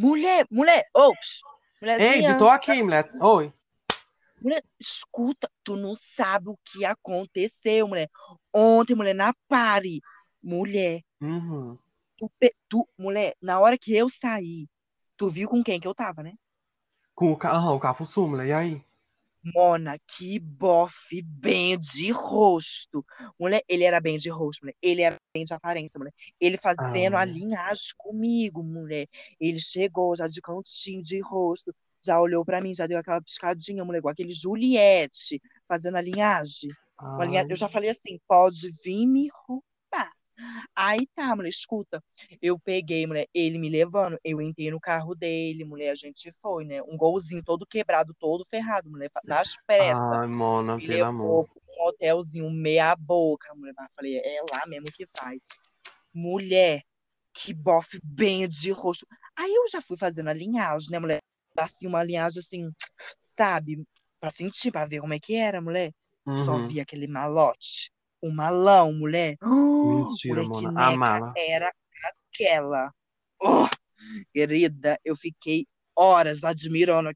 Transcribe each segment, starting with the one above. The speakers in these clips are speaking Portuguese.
Mulher, mulher, ops. Ei, Mulherzinha, tô aqui, mulher. Oi. mulher, escuta, tu não sabe o que aconteceu, mulher. Ontem, mulher, na pare. Mulher, Uhum. tu, tu, mulher, na hora que eu saí, tu viu com quem que eu tava, né? Com o, ca... aham, o Cafuçu, mulher. E aí? Mona, que bofe bem de rosto. Mulher, ele era bem de rosto, mulher. Ele era bem de aparência, mulher. Ele fazendo a Ah. linhagem comigo, mulher. Ele chegou já de cantinho de rosto, já olhou pra mim, já deu aquela piscadinha, mulher, igual aquele Juliette, fazendo a linhagem. Uma linha- Ai. Eu já falei assim, pode vir me roubar. Aí tá, mulher, escuta. Eu peguei, mulher, ele me levando, eu entrei no carro dele, mulher, a gente foi, né? Um golzinho todo quebrado, todo ferrado, mulher, nas pressas. Ai, Mona, Me pelo amor. um hotelzinho meia boca, mulher. Mas eu falei, é lá mesmo que vai. Mulher, que bofe bem de rosto. Aí eu já fui fazendo a linhagem, né, mulher? Assim, uma linhagem assim, sabe? Pra sentir, pra ver como é que era, mulher. Só Uhum. vi aquele malote. O malão, mulher. Mentira, mulher, Mona. A mala. era aquela. Oh, querida, eu fiquei horas admirando.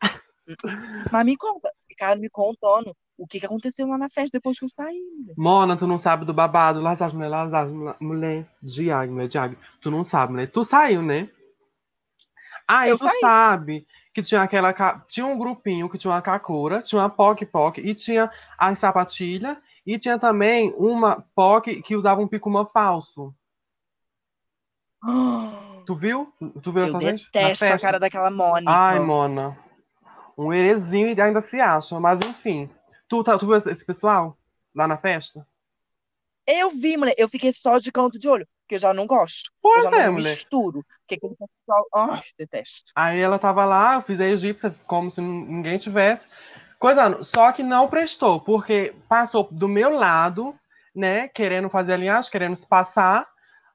Mas me conta, ficaram me contando o que, que aconteceu lá na festa depois que eu saí, mulher. Mona, tu não sabe do babado. Das mulher, das mulher, mulher. Diag, mulher, Diag. Tu não sabe, mulher. Tu saiu, né? Aí Eu tu saí. sabe que tinha aquela. Tinha um grupinho que tinha uma Kakura, tinha uma Poc Poc e tinha as sapatilhas. E tinha também uma Poc que usava um picuma falso. Tu viu? Tu viu Eu essa gente? Na detesto a cara daquela Mônica. Ai, Mona. Um herezinho e ainda se acha. Mas enfim. Tu, tá, tu viu esse pessoal lá na festa? Eu vi, mulher, eu fiquei só de canto de olho, porque eu já não gosto. Eu Pois já é, não mulher. misturo. Porque aquele pessoal. Ai, detesto. Aí ela tava lá, eu fiz a egípcia como se ninguém tivesse. Coisa, só que não prestou, porque passou do meu lado, né, querendo fazer a linhagem, querendo se passar.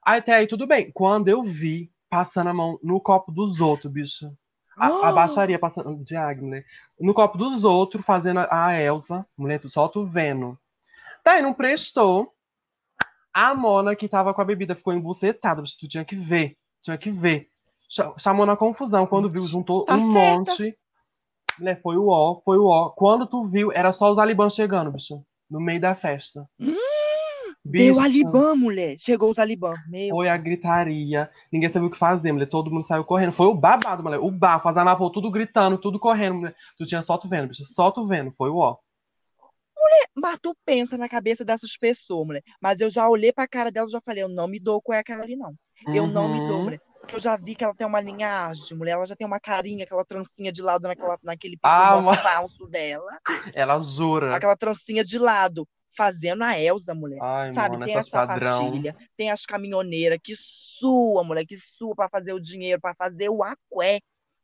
Aí até aí tudo bem. Quando eu vi passando a mão no copo dos outros, bicho. A, a baixaria passando de Agner. No copo dos outros, fazendo a, a Elsa. Mulher, tu- só tu vendo. Daí não prestou. A Mona, que tava com a bebida, ficou embucetada. bicho, Tu tinha que ver. Tinha que ver. Cha- Chamou na confusão. Quando viu, juntou Tá um certa. monte. Mulher, foi o ó, foi o ó. Quando tu viu, era só os Alibã chegando, bicho. No meio da festa. Hum, Bicho, Deu Alibã, mulher. Chegou os Alibã. Meu. Foi a gritaria. Ninguém sabia o que fazer, mulher. Todo mundo saiu correndo. Foi o babado, mulher. O bafo, as anapô, tudo gritando, tudo correndo, mulher. Tu tinha só tu vendo, bicho. Só tu vendo. Foi o ó. Mas tu pensa na cabeça dessas pessoas, mulher. Mas eu já olhei pra cara dela e já falei, eu não me dou com aquela ali, não. Eu não me dou, Uhum. mulher. Eu já vi que ela tem uma linhagem, mulher. Ela já tem uma carinha, aquela trancinha de lado naquela, naquele Ah, falso dela. Ela jura. Aquela trancinha de lado. Fazendo a Elsa, mulher. Ai, Sabe, mano, tem a essas padrão. sapatilha, tem as caminhoneiras que sua, mulher, que sua pra fazer o dinheiro, pra fazer o aqué.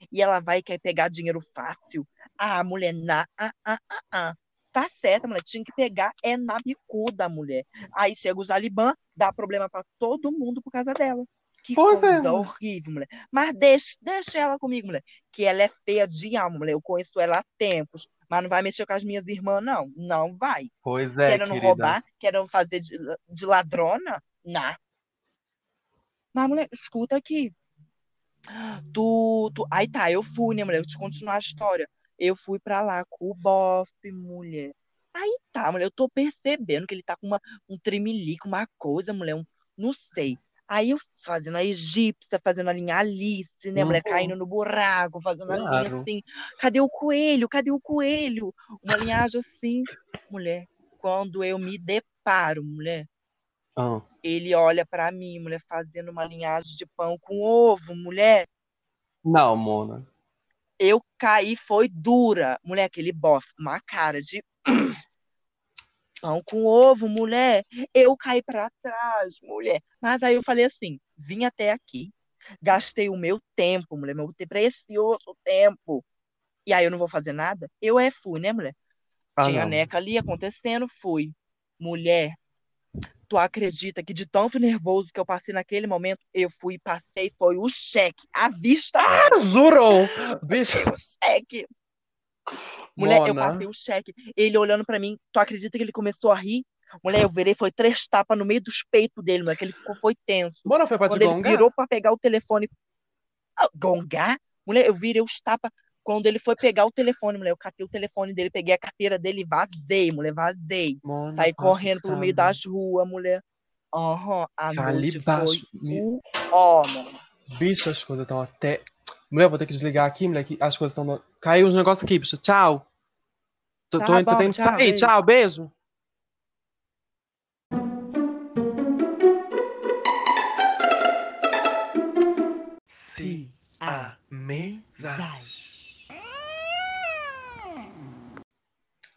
E ela vai e quer pegar dinheiro fácil. Ah, mulher, na, ah, ah, ah, ah. Tá certa, mulher, tinha que pegar é na bicuda, mulher. Aí chega os Alibã, dá problema pra todo mundo por causa dela. Que Pois é, coisa mulher. horrível, mulher. Mas deixa, deixa ela comigo, mulher. Que ela é feia de alma, mulher. Eu conheço ela há tempos. Mas não vai mexer com as minhas irmãs, não. Não vai Pois é, querendo querida. roubar, querendo fazer de, de ladrona? Não. Mas, mulher, escuta aqui. Tu, tu... Aí tá, eu fui, né, mulher? Eu te continuar a história. Eu fui pra lá com o bofe, mulher. Aí tá, mulher, eu tô percebendo que ele tá com uma, um tremelique, uma coisa, mulher, um, não sei. Aí eu fazendo a egípcia, fazendo a linha Alice, né, mulher, Uhum. caindo no buraco, fazendo a linha Claro. assim. Cadê o coelho? Cadê o coelho? Uma linhagem assim, mulher. Quando eu me deparo, mulher, Ah, ele olha pra mim, mulher, fazendo uma linhagem de pão com ovo, mulher. Não, Mona. Eu caí, foi dura. Mulher, aquele bofe, uma cara de pão com ovo, mulher. Eu caí pra trás, mulher. Mas aí eu falei assim: vim até aqui, gastei o meu tempo, mulher, meu precioso tempo. E aí eu não vou fazer nada? Eu é fui, né, mulher? Ah, Tinha não. neca ali acontecendo, fui. Mulher, tu acredita que de tanto nervoso que eu passei naquele momento, eu fui passei, foi o cheque, à vista Ah, jurou! Bicho. o cheque. Mulher, eu Mona. passei o cheque. Ele olhando pra mim, tu acredita que ele começou a rir? Mulher, eu virei, foi três tapas no meio dos peitos dele, mulher, que ele ficou, foi tenso. Mona foi pra Quando ele gongar? virou pra pegar o telefone, Ah, gongar? Mulher, eu virei os tapas. Quando ele foi pegar o telefone, mulher, eu catei o telefone dele, peguei a carteira dele e vazei, mulher, vazei. Mano, Saí correndo pelo meio das ruas, mulher. Aham, uhum, a tá noite baixo. foi o ó, mano. Bicho, as coisas estão até... Mulher, vou ter que desligar aqui, mulher, que as coisas estão... Caiu os negócios aqui, bicho. Tchau. Tô, tá tô, bom, tô tendo que sair. Tchau, beijo. Se amizade.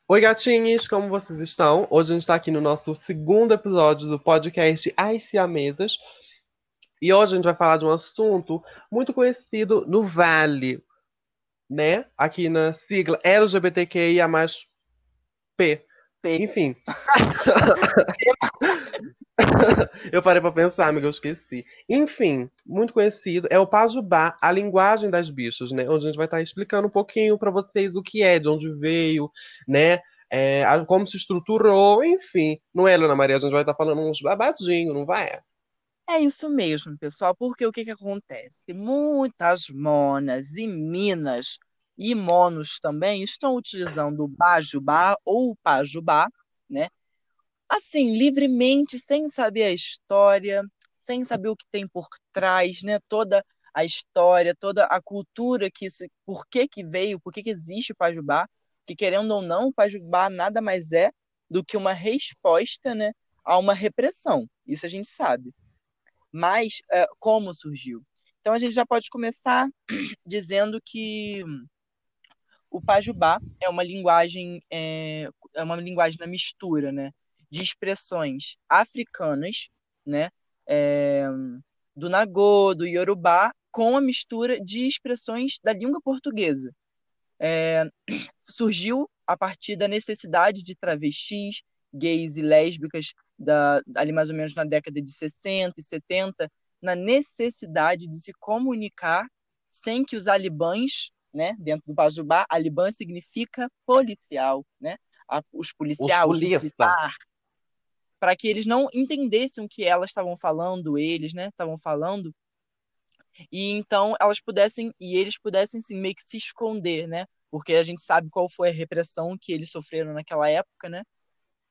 Oi, gatinhos, como vocês estão? Hoje a gente está aqui no nosso segundo episódio do podcast As Siamesas. E hoje a gente vai falar de um assunto muito conhecido no Vale, né? Aqui na sigla LGBTQIA+, P. P. Enfim. eu parei pra pensar, amiga, eu esqueci. Enfim, muito conhecido é o Pajubá, a linguagem das bichas, né? Onde a gente vai estar explicando um pouquinho para vocês o que é, de onde veio, né? É, como se estruturou, enfim. Não é, Ana Maria? A gente vai estar falando uns babadinhos, não vai? É isso mesmo, pessoal, porque o que, que acontece? Muitas monas e minas e monos também estão utilizando o bajubá ou o pajubá, né? assim, livremente, sem saber a história, sem saber o que tem por trás, né? Toda a história, toda a cultura que isso, por que que veio, por que que existe o Pajubá, que querendo ou não, o Pajubá nada mais é do que uma resposta, né, a uma repressão. Isso a gente sabe. Mas é, como surgiu? Então a gente já pode começar dizendo que o Pajubá é uma linguagem é, é uma linguagem na mistura, né? de expressões africanas, né, é, do Nagô, do Yorubá, com a mistura de expressões da língua portuguesa. É, surgiu a partir da necessidade de travestis, gays e lésbicas, da, ali mais ou menos na década de 60 e 70, na necessidade de se comunicar sem que os alibãs, né, dentro do Pajubá, alibã significa policial, né, os policiais, os, militar, para que eles não entendessem o que elas estavam falando, eles, né, estavam falando, e então elas pudessem e eles pudessem sim, meio que se esconder, né? Porque a gente sabe qual foi a repressão que eles sofreram naquela época, né?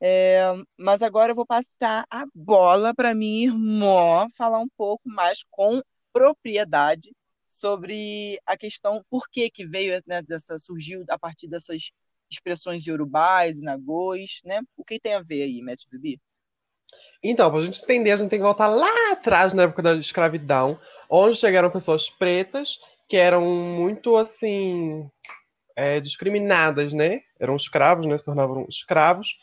É, mas agora eu vou passar a bola para minha irmã falar um pouco mais com propriedade sobre a questão por que que veio né, dessa surgiu a partir dessas expressões iorubais e nagôs, né? O que tem a ver aí, Matt Zubi? Então, para a gente entender, a gente tem que voltar lá atrás, na época da escravidão, onde chegaram pessoas pretas que eram muito, assim, é, discriminadas, né? Eram escravos, né? Se tornavam escravos.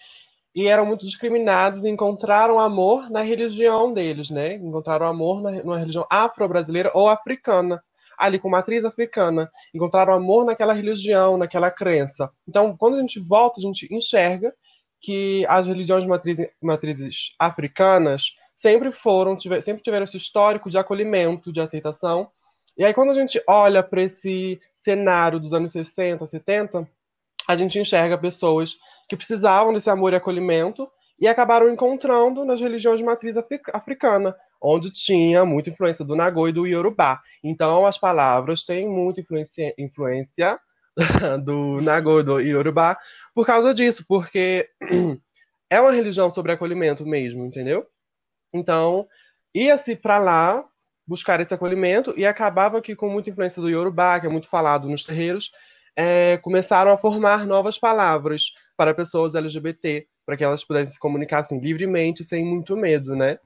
E eram muito discriminados e encontraram amor na religião deles, né? Encontraram amor na, numa religião afro-brasileira ou africana, ali com matriz africana. Encontraram amor naquela religião, naquela crença. Então, quando a gente volta, a gente enxerga que as religiões matrizes, matrizes africanas sempre foram, tiver, sempre tiveram esse histórico de acolhimento, de aceitação. E aí, quando a gente olha para esse cenário dos anos 60, 70, a gente enxerga pessoas que precisavam desse amor e acolhimento e acabaram encontrando nas religiões de matriz africana, onde tinha muita influência do Nagô e do Yorubá. Então, as palavras têm muita influência, influência do Nagô e do Yorubá por causa disso, porque é uma religião sobre acolhimento mesmo, entendeu? Então, ia-se para lá buscar esse acolhimento e acabava que, com muita influência do Yorubá, que é muito falado nos terreiros, é, começaram a formar novas palavras para pessoas LGBT, para que elas pudessem se comunicar assim, livremente, sem muito medo, né?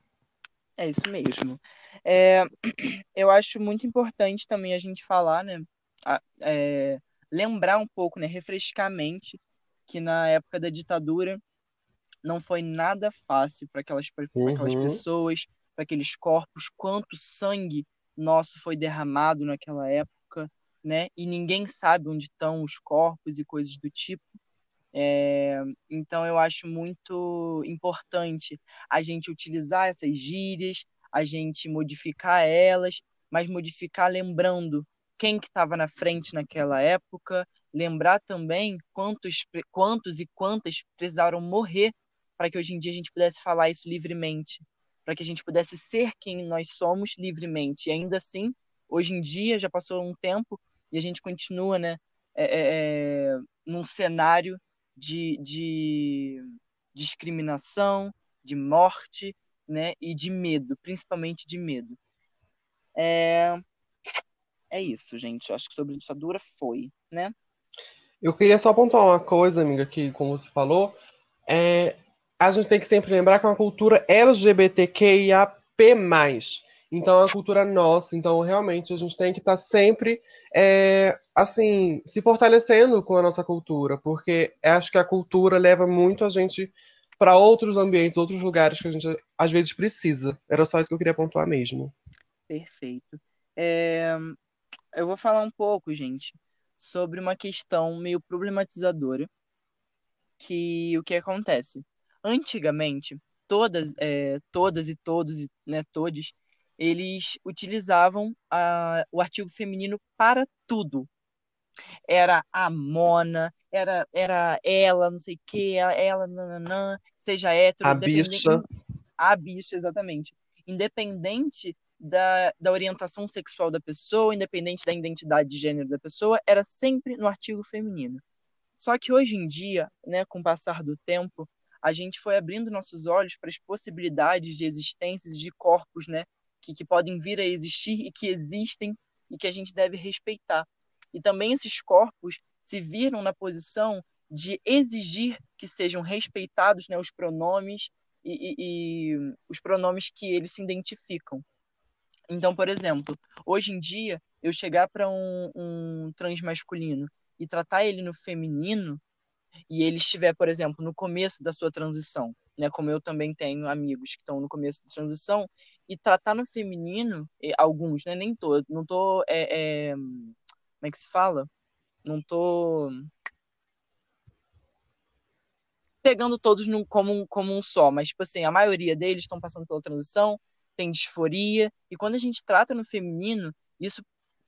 É isso mesmo. É, eu acho muito importante também a gente falar, né? É, lembrar um pouco, né? Refrescar a mente que na época da ditadura não foi nada fácil para aquelas, uhum. aquelas pessoas, para aqueles corpos, quanto sangue nosso foi derramado naquela época, né? E ninguém sabe onde estão os corpos e coisas do tipo. É, então eu acho muito importante a gente utilizar essas gírias, a gente modificar elas, mas modificar lembrando quem que estava na frente naquela época, lembrar também quantos, quantos e quantas precisaram morrer para que hoje em dia a gente pudesse falar isso livremente, para que a gente pudesse ser quem nós somos livremente. E ainda assim, Hoje em dia já passou um tempo e a gente continua, né, é, é, num cenário de, de discriminação, de morte, né, e de medo, principalmente de medo. É, é isso, gente. Eu acho que sobre ditadura foi, né? Eu queria só apontar uma coisa, amiga, que, como você falou, é, a gente tem que sempre lembrar que é uma cultura LGBTQIAP+. Então, é uma cultura nossa. Então, realmente, a gente tem que estar tá sempre, é, assim, se fortalecendo com a nossa cultura, porque acho que a cultura leva muito a gente para outros ambientes, outros lugares que a gente às vezes precisa. Era só isso que eu queria pontuar mesmo. Perfeito. É, eu vou falar um pouco, gente, sobre uma questão meio problematizadora, que o que acontece? Antigamente, todas, é, todas e todos, né, todos, eles utilizavam a, o artigo feminino para tudo. Era a Mona, era, era ela, não sei o que, ela, ela nananã, seja hétero, a bicha. A bicha, exatamente. Independente da, da orientação sexual da pessoa, independente da identidade de gênero da pessoa, era sempre no artigo feminino. Só que hoje em dia, né, com o passar do tempo, a gente foi abrindo nossos olhos para as possibilidades de existências de corpos, né, que, que podem vir a existir e que existem e que a gente deve respeitar. E também esses corpos se viram na posição de exigir que sejam respeitados né, os pronomes e, e, e os pronomes que eles se identificam. Então, por exemplo, hoje em dia, eu chegar para um, um transmasculino e tratar ele no feminino, e ele estiver, por exemplo, no começo da sua transição, né, como eu também tenho amigos que estão no começo da transição, e tratar no feminino, alguns, né, nem todos, não tô, é, é, como é que se fala? Não tô pegando todos num, como, como um só, mas, tipo assim, a maioria deles estão passando pela transição, tem disforia, e quando a gente trata no feminino, isso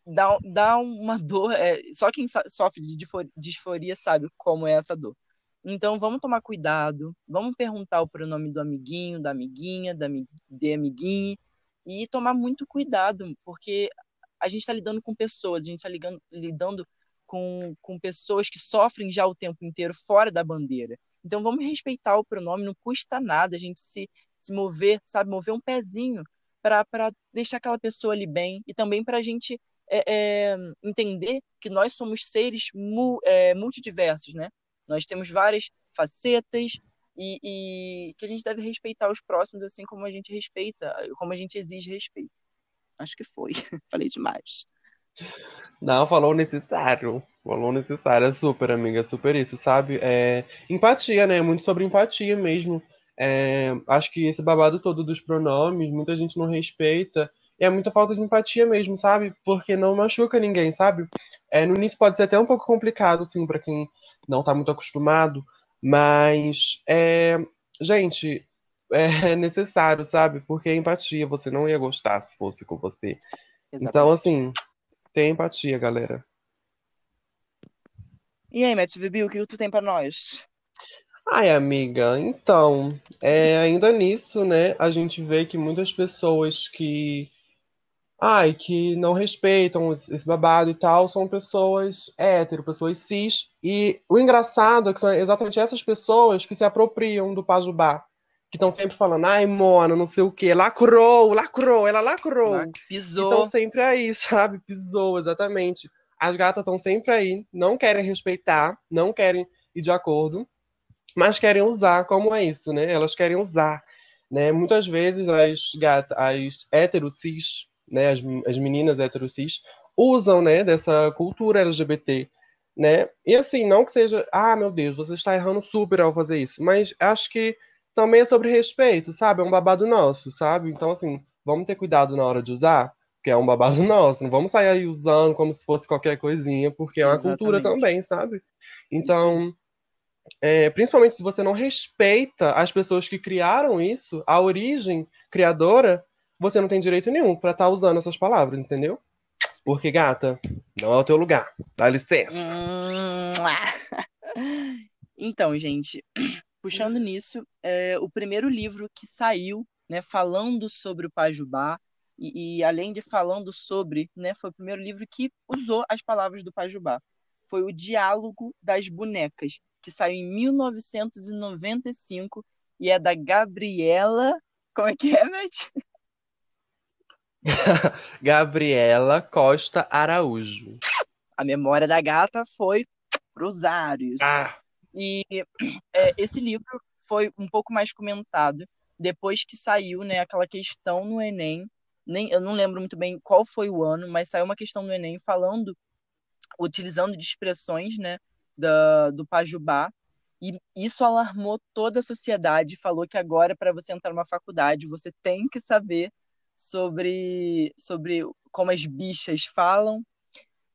dá, dá uma dor. É, só quem sofre de disforia sabe como é essa dor. Então vamos tomar cuidado, vamos perguntar o pronome do amiguinho, da amiguinha, da de amiguinha, e tomar muito cuidado, porque a gente está lidando com pessoas, a gente está lidando com, com pessoas que sofrem já o tempo inteiro fora da bandeira. Então vamos respeitar o pronome, não custa nada a gente se, se mover, sabe, mover um pezinho para deixar aquela pessoa ali bem e também para a gente é, é, entender que nós somos seres mu, é, multidiversos, né? Nós temos várias facetas e, e, que a gente deve respeitar os próximos assim como a gente respeita, como a gente exige respeito. Acho que foi. Falei demais. Não, falou necessário. Falou necessário, é super, amiga, super isso, sabe? É, empatia, né? Muito sobre empatia mesmo. É, acho que esse babado todo dos pronomes, muita gente não respeita. É muita falta de empatia mesmo, sabe? Porque não machuca ninguém, sabe? É, no início pode ser até um pouco complicado, assim, para quem não tá muito acostumado. Mas, é, gente, é necessário, sabe? Porque empatia, você não ia gostar se fosse com você. Exatamente. Então, assim, tem empatia, galera. E aí, Matt Bibi, o que tu tem para nós? Ai, amiga, então, é, ainda nisso, né, a gente vê que muitas pessoas que, ai, que não respeitam esse babado e tal, são pessoas hétero, pessoas cis, e o engraçado é que são exatamente essas pessoas que se apropriam do pajubá, que estão sempre falando, ai, Mona, não sei o quê, lacrou, lacrou, ela lacrou. Pisou. Estão sempre aí, sabe? Pisou, exatamente. As gatas estão sempre aí, não querem respeitar, não querem ir de acordo, mas querem usar, como é isso, né? Elas querem usar, né? Muitas vezes as gatas, as heterocis, né? As, as meninas heterocis, usam, né? Dessa cultura LGBT, né? E assim, não que seja, ah, meu Deus, você está errando super ao fazer isso, mas acho que também é sobre respeito, sabe? É um babado nosso, sabe? Então, assim, vamos ter cuidado na hora de usar, porque é um babado nosso. Não vamos sair aí usando como se fosse qualquer coisinha, porque é uma Exatamente. cultura também, sabe? Então, é, principalmente se você não respeita as pessoas que criaram isso, a origem criadora, você não tem direito nenhum para estar tá usando essas palavras, entendeu? Porque, gata, não é o teu lugar. Dá licença. Então, gente, puxando nisso, é, o primeiro livro que saiu, né, falando sobre o Pajubá, e, e, além de falando sobre, né, foi o primeiro livro que usou as palavras do Pajubá. Foi o Diálogo das Bonecas, que saiu em 1995 e é da Gabriela. Como é que é, Nath? Gabriela Costa Araújo. A memória da gata foi pros ares. Ah. E é, esse livro foi um pouco mais comentado depois que saiu né, aquela questão no Enem nem, eu não lembro muito bem qual foi o ano, mas saiu uma questão no Enem falando, utilizando de expressões né, da, do Pajubá, e isso alarmou toda a sociedade, falou que agora, para você entrar numa faculdade, você tem que saber sobre, sobre como as bichas falam,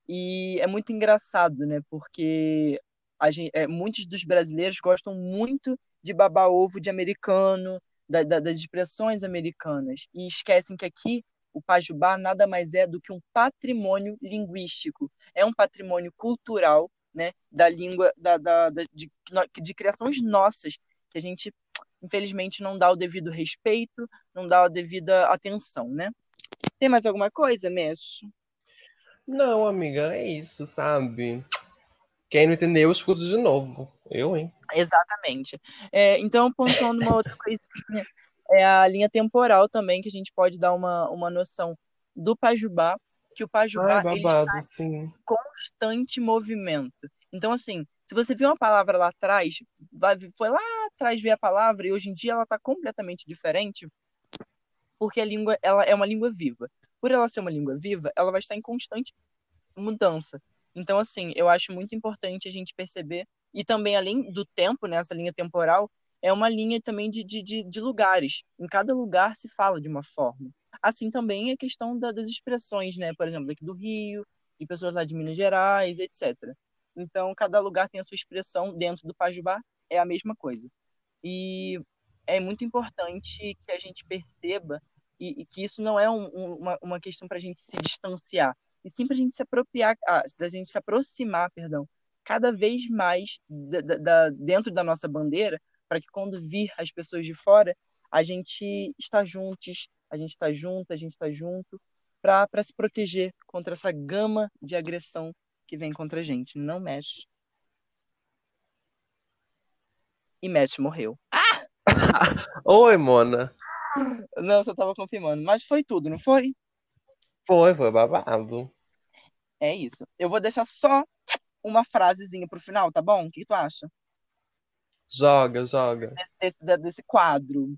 e é muito engraçado, né, porque gente, é, muitos dos brasileiros gostam muito de babar ovo de americano, da, da, das expressões americanas. E esquecem que aqui o Pajubá nada mais é do que um patrimônio linguístico, é um patrimônio cultural né, da língua, da, da, da de, de criações nossas, que a gente, infelizmente, não dá o devido respeito, não dá a devida atenção, né? Tem mais alguma coisa, Mesh? Não, amiga, é isso, sabe? Quem não entendeu, escuta de novo. Eu, hein? Exatamente. É, então, pontuando uma outra coisinha, é a linha temporal também, que a gente pode dar uma, uma noção do Pajubá, que o Pajubá Ai, babado, está em constante movimento. Então, assim, se você viu uma palavra lá atrás, foi lá atrás ver a palavra e hoje em dia ela está completamente diferente, porque a língua ela é uma língua viva. Por ela ser uma língua viva, ela vai estar em constante mudança. Então, assim, eu acho muito importante a gente perceber e também, além do tempo, né, linha temporal, é uma linha também de, de, de, de, lugares. Em cada lugar se fala de uma forma. Assim também a questão da, das expressões, né? Por exemplo, aqui do Rio, de pessoas lá de Minas Gerais, etc. Então, cada lugar tem a sua expressão. Dentro do Pajubá é a mesma coisa. E é muito importante que a gente perceba e, e que isso não é um, um, uma, uma questão para a gente se distanciar, e sim para a gente se apropriar, ah, da gente se aproximar, perdão, cada vez mais da, da, dentro da nossa bandeira, para que quando vir as pessoas de fora, a gente está juntos, a gente está junto, a gente está junto, para se proteger contra essa gama de agressão que vem contra a gente. Não mexe. E mexe morreu. Ah! Oi, Mona. Não, você estava confirmando. Mas foi tudo, não foi? Foi, foi babado. É isso. Eu vou deixar só uma frasezinha pro final, tá bom? O que tu acha? Joga, joga. Desse, desse, desse quadro.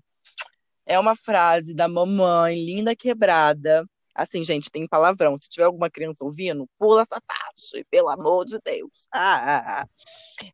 É uma frase da mamãe, linda quebrada. Assim, gente, tem palavrão. Se tiver alguma criança ouvindo, pula essa parte, pelo amor de Deus. Ah, ah, ah.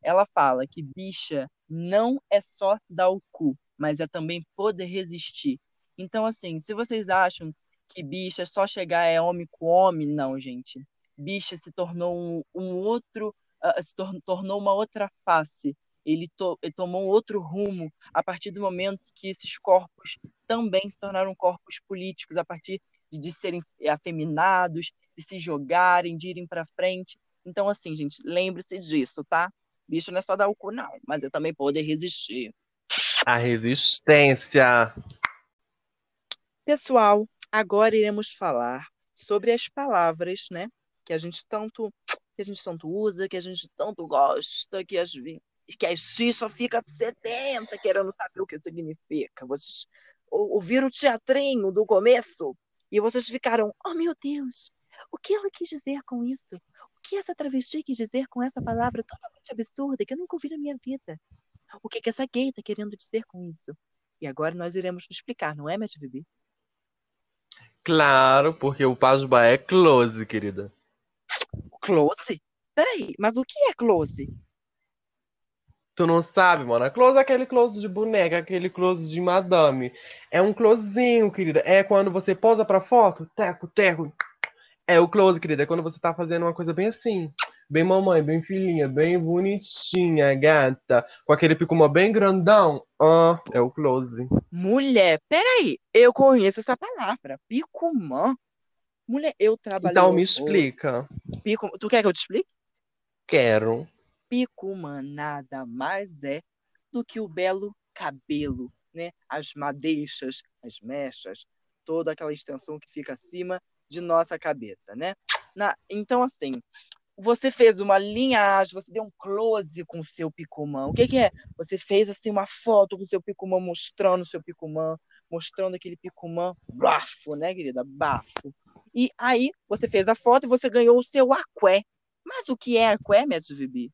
Ela fala que bicha não é só dar o cu, mas é também poder resistir. Então, assim, se vocês acham que bicha é só chegar é homem com homem, não, gente. Bicha se tornou um, um outro, uh, se tor tornou uma outra face. Ele, to ele tomou um outro rumo a partir do momento que esses corpos também se tornaram corpos políticos, a partir de, de serem afeminados, de se jogarem, de irem para frente. Então, assim, gente, lembre-se disso, tá? Bicho não é só dar o cu, não, mas é também poder resistir. A resistência. Pessoal, agora iremos falar sobre as palavras, né? Que a gente tanto que a gente tanto usa, que a gente tanto gosta, que as que a gente só fica sedenta querendo saber o que significa. Vocês ouviram o teatrinho do começo e vocês ficaram, oh meu Deus, o que ela quis dizer com isso? O que essa travesti quis dizer com essa palavra totalmente absurda que eu nunca ouvi na minha vida? O que, que essa gay está querendo dizer com isso? E agora nós iremos explicar, não é, Matt Vivi? Claro, porque o Pajubá é close, querida. Close? Peraí, mas o que é close? Tu não sabe, mano? Close é aquele close de boneca, aquele close de madame. É um closezinho, querida. É quando você posa pra foto, teco, teco. É o close, querida. É quando você tá fazendo uma coisa bem assim. Bem mamãe, bem filhinha, bem bonitinha, gata. Com aquele picuma bem grandão. Ah, é o close. Mulher, peraí. Eu conheço essa palavra. Picumã. Mulher, eu trabalhei. Então me explica. Pico... Tu quer que eu te explique? Quero. Picumã nada mais é do que o belo cabelo, né? As madeixas, as mechas, toda aquela extensão que fica acima de nossa cabeça, né? Na, então, assim, você fez uma linhagem, você deu um close com o seu picumã. O que, que é? Você fez assim uma foto com o seu picumã, mostrando o seu picumã, mostrando aquele picumã bafo, né, querida? Bafo. E aí você fez a foto e você ganhou o seu aqué. Mas o que é aqué, minha Vibi?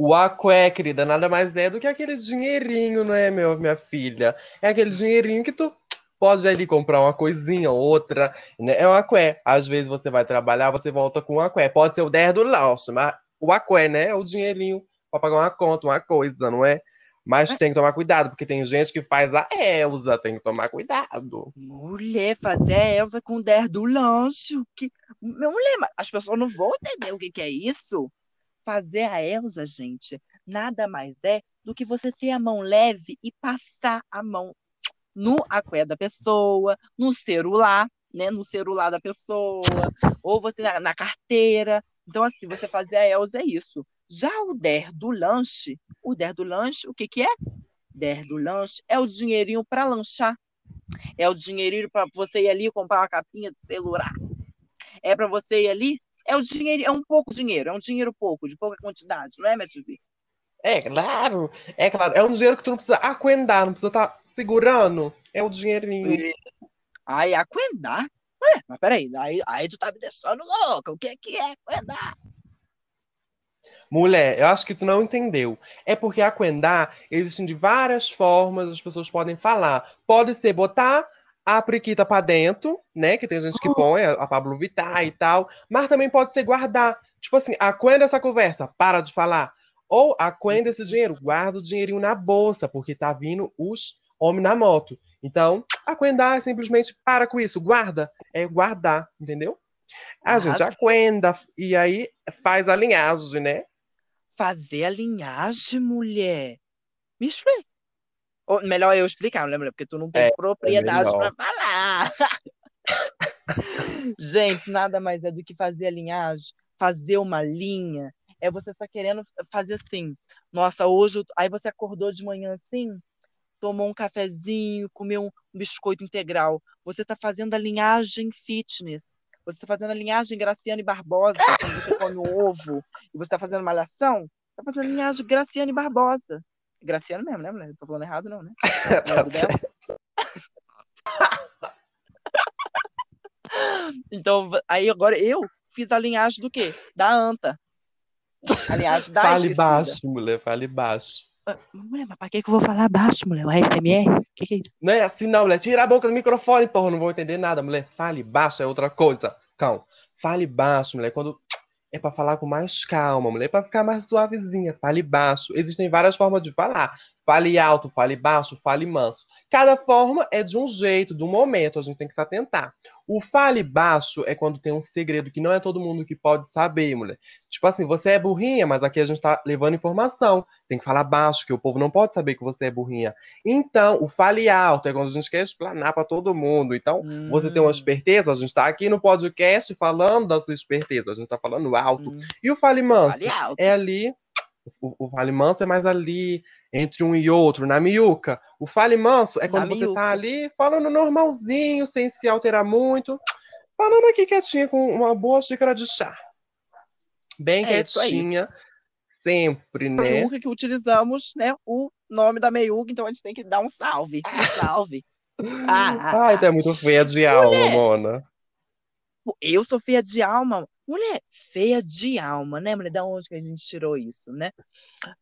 O aqué, querida, nada mais é do que aquele dinheirinho, não é, meu, minha filha? É aquele dinheirinho que tu pode ali comprar uma coisinha ou outra, né? É um aqué. Às vezes você vai trabalhar, você volta com um aqué. Pode ser o 10 do lanche, mas o aqué, né? É o dinheirinho para pagar uma conta, uma coisa, não é? Mas tem que tomar cuidado, porque tem gente que faz a Elsa, tem que tomar cuidado. Mulher, fazer a Elsa com 10 do lanche. Que... Mulher, as pessoas não vão entender o que, que é isso. Fazer a Elsa, gente, nada mais é do que você ter a mão leve e passar a mão no aqué da pessoa, no celular, né? No celular da pessoa, ou você na, na carteira. Então, assim, você fazer a Elsa é isso. Já o der do lanche, o der do lanche, o que, que é? Der do lanche é o dinheirinho para lanchar. É o dinheirinho para você ir ali comprar uma capinha de celular. É para você ir ali. É o dinheiro, é um pouco dinheiro, é um dinheiro pouco, de pouca quantidade, não é, minha É claro, é claro. É um dinheiro que tu não precisa aquendar, não precisa estar tá segurando. É o dinheirinho. Aí, aquendar? Ué, mas peraí, aí, aí tu tá me deixando louca. O que, que é aquendar? Mulher, eu acho que tu não entendeu. É porque aquendar existem de várias formas, as pessoas podem falar. Pode ser botar a priquita para dentro, né? Que tem gente que põe, a Pablo Vittar e tal. Mas também pode ser guardar. Tipo assim, aquenda essa conversa, para de falar. Ou aquenda esse dinheiro, guarda o dinheirinho na bolsa, porque tá vindo os homem na moto. Então, aquendar é simplesmente para com isso, guarda, é guardar, entendeu? A ah, gente aquenda e aí faz a linhagem, né? Fazer a linhagem, mulher. Me explica. Ou, melhor eu explicar, lembra? Porque tu não tem é, propriedade é para falar. gente, nada mais é do que fazer a linhagem, fazer uma linha. É você tá querendo fazer assim. Nossa, hoje. Aí você acordou de manhã assim tomou um cafezinho, comeu um biscoito integral. Você está fazendo a linhagem fitness. Você está fazendo a linhagem Graciane Barbosa, quando você come um ovo e você está fazendo malhação, está fazendo a linhagem Graciane Barbosa. Graciane mesmo, né, mulher? Não tô falando errado, não, né? tá então, aí agora eu fiz a linhagem do quê? Da anta. A linhagem da Fale esquecida. baixo, mulher, fale baixo. Mulher, mas pra que, que eu vou falar baixo, mulher? O ASMR? O que, que é isso? Não é assim, não, mulher. Tira a boca do microfone, porra. Não vou entender nada, mulher. Fale baixo é outra coisa. Calma. Fale baixo, mulher. Quando é para falar com mais calma, mulher. É pra ficar mais suavezinha. Fale baixo. Existem várias formas de falar. Fale alto, fale baixo, fale manso. Cada forma é de um jeito, de um momento, a gente tem que se atentar. O fale baixo é quando tem um segredo que não é todo mundo que pode saber, mulher. Tipo assim, você é burrinha, mas aqui a gente tá levando informação. Tem que falar baixo, que o povo não pode saber que você é burrinha. Então, o fale alto é quando a gente quer explanar para todo mundo. Então, hum. você tem uma esperteza, a gente tá aqui no podcast falando da sua esperteza, a gente tá falando alto. Hum. E o fale manso fale é ali o, o Fale Manso é mais ali, entre um e outro, na miúca. O Fale Manso é quando na você miúca. tá ali falando normalzinho, sem se alterar muito. Falando aqui quietinha com uma boa xícara de chá. Bem é quietinha, sempre, né? Meiuca que utilizamos, né, o nome da meiuca, então a gente tem que dar um salve. Um salve. ah, ah, Ai, tu é muito feia de alma, Mona. Eu sou feia de alma. Mulher feia de alma, né, mulher? Da onde que a gente tirou isso, né?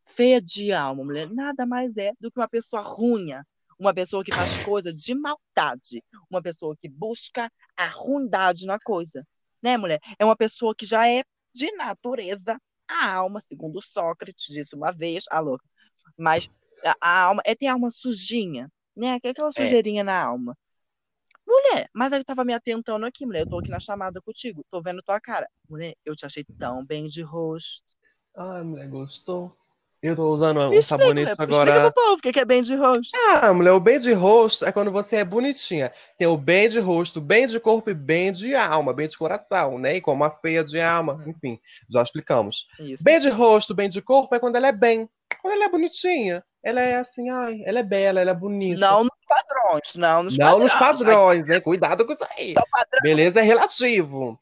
Feia de alma, mulher, nada mais é do que uma pessoa ruim, uma pessoa que faz coisa de maldade, uma pessoa que busca a ruindade na coisa, né, mulher? É uma pessoa que já é de natureza a alma, segundo Sócrates disse uma vez, a louca. Mas a, alma é tem a alma sujinha, né? Aquela é. sujeirinha é. na alma. Mulher, mas eu tava me atentando aqui, mulher. Eu tô aqui na chamada contigo, tô vendo tua cara. Mulher, eu te achei tão bem de rosto. Ai, mulher, gostou? Eu tô usando um sabonete mulher, agora. Explica pro povo o que é bem de rosto. Ah, mulher, o bem de rosto é quando você é bonitinha. Tem o bem de rosto, bem de corpo e bem de alma, bem de coração, né? E como a feia de alma, uhum. enfim, já explicamos. Isso. Bem de rosto, bem de corpo é quando ela é bem. Quando ela é bonitinha. Ela é assim, ai, ela é bela, ela é bonita. Não, não padrões, não nos Não padrões. nos padrões, né? Cuidado com isso aí. Beleza é relativo.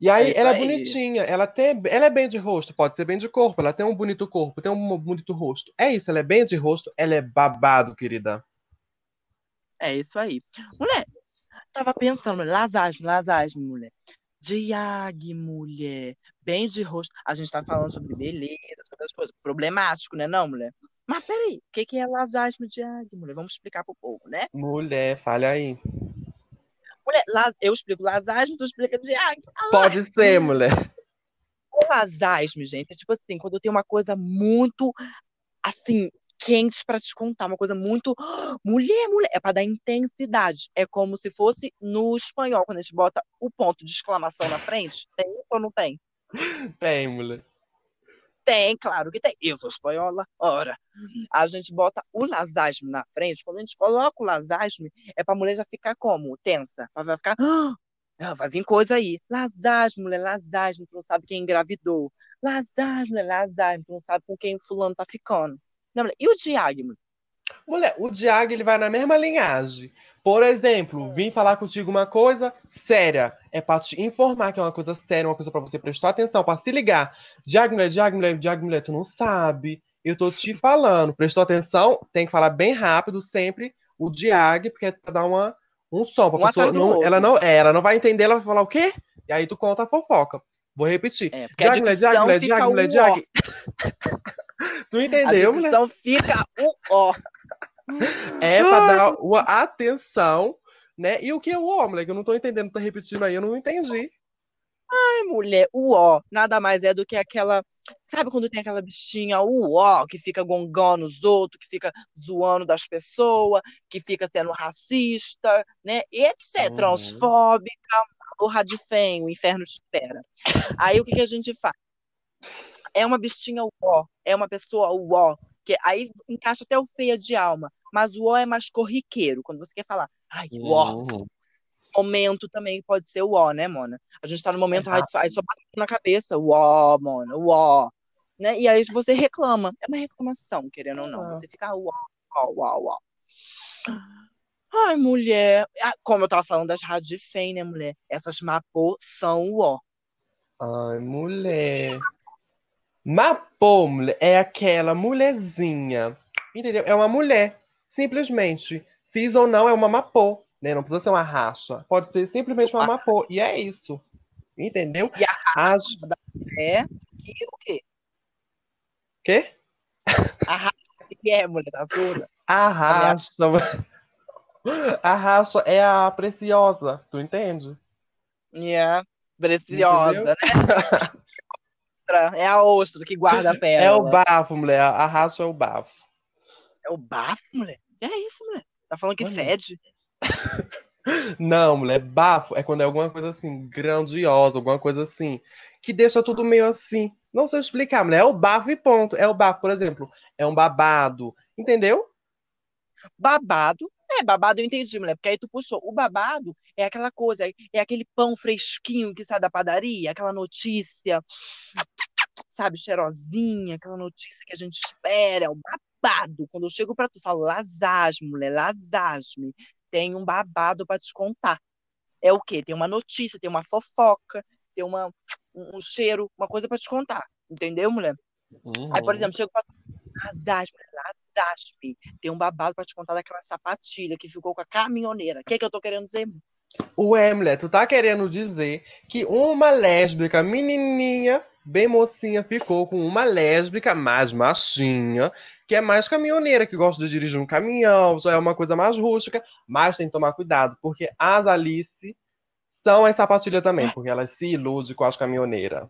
E aí, É ela é aí. bonitinha, ela, tem, ela é bem de rosto, pode ser bem de corpo, ela tem um bonito corpo, tem um bonito rosto. É isso, ela é bem de rosto, ela é babado, querida. É isso aí. Mulher, tava pensando, Lasasme, Lasasme, mulher. Diag, mulher. Bem de rosto. A gente tá falando sobre beleza, sobre as coisas. Problemático, né, não, mulher? Mas peraí, o que, que é Lasasme Diag, mulher? Vamos explicar pro povo, né? Mulher, falha aí. Mulher, eu explico Lasasme, tu explica Diag. Pode ser, mulher. O Lasasme, gente, é tipo assim, quando tem uma coisa muito, assim, quente pra te contar, uma coisa muito. Mulher, mulher, é pra dar intensidade. É como se fosse no espanhol, quando a gente bota o ponto de exclamação na frente. Tem ou não tem? Tem, mulher. Tem, claro que tem. Eu sou espanhola. Ora, a gente bota o lasasme na frente. Quando a gente coloca o lasasme, é pra mulher já ficar como? Tensa. Ela vai ficar. "Ah, vai vir coisa aí. Lasasme, mulher, lasasme. Tu não sabe quem engravidou. Lasasme, mulher, lasasme. Tu não sabe com quem fulano tá ficando. Não, mulher. E o diágmo? Mulher, o Diag ele vai na mesma linhagem. Por exemplo, vim falar contigo uma coisa séria. É pra te informar que é uma coisa séria, uma coisa pra você prestar atenção, pra se ligar. Diag, mulher, Diag, mulher, Diag, mulher, tu não sabe. Eu tô te falando. Prestou atenção? Tem que falar bem rápido sempre o Diag, porque é pra dar uma, um som. Pra Um pessoa não, ela, não, é, ela não vai entender, ela vai falar o quê? E aí tu conta a fofoca. Vou repetir. É, a Diag, mulher, Diag, mulher, Diag, mulher, Diag. tu A entendeu, mulher? dicção fica o ó. É pra dar uma atenção, né? E o que é o ó, moleque? Eu não tô entendendo, tá repetindo aí, eu não entendi. Ai, mulher, o ó nada mais é do que aquela. Sabe quando tem aquela bichinha, o ó, que fica gongando os outros, que fica zoando das pessoas, que fica sendo racista, né? Etc. Uhum. Transfóbica, porra de fém, o inferno te espera. Aí o que, que a gente faz? É uma bichinha o ó, é uma pessoa o ó, que aí encaixa até o feia de alma, mas o ó é mais corriqueiro, quando você quer falar, ai, o ó, Uhum. momento também pode ser o ó, né, Mona? A gente tá no momento, É aí, só bate na cabeça, o ó, Mona, o ó. Né? E aí você reclama. É uma reclamação, querendo ou não. Ah. Você fica ó, ó, ó, ó. Ai, mulher. Ah, Como eu tava falando das rádios fém, né, mulher? Essas mapô são o ó. Ai, mulher. Mapô, mulher, é aquela mulherzinha. Entendeu? É uma mulher. Simplesmente. Cis ou não, é uma mapô. Né? Não precisa ser uma racha. Pode ser simplesmente uma mapô. E é isso. Entendeu? E a As... É que o quê? Quê? A raça que é, mulher, tá surda? A raça. A raça é a preciosa. Tu entende? É, preciosa, né? É a ostra que guarda a pérola. É o bafo, mulher. A raça é o bafo. É o bafo, mulher? Que é isso, mulher? Tá falando que Olha. fede? Não, mulher, bafo é quando é alguma coisa assim, grandiosa, alguma coisa assim, que deixa tudo meio assim. Não sei explicar, mulher. É o bafo e ponto. É o bafo, por exemplo. É um babado. Entendeu? Babado. É, babado eu entendi, mulher, porque aí tu puxou. O babado é aquela coisa, é aquele pão fresquinho que sai da padaria, aquela notícia, sabe, cheirosinha, aquela notícia que a gente espera, é o babado. Quando eu chego pra tu, falo, lasasme, mulher, lasasme. Tem um babado pra te contar. É o quê? Tem uma notícia, tem uma fofoca, tem uma, um, cheiro, uma coisa pra te contar. Entendeu, mulher? Aí, por exemplo, chego pra Lasasme, lasasme. Tem um babado pra te contar daquela sapatilha que ficou com a caminhoneira. O que é que eu tô querendo dizer? Ué, mulher, tu tá querendo dizer que uma lésbica menininha, bem mocinha, ficou com uma lésbica mais machinha, que é mais caminhoneira, que gosta de dirigir um caminhão, já é uma coisa mais rústica, mas tem que tomar cuidado, porque as Alice são as sapatilhas também, porque elas se iludem com as caminhoneiras.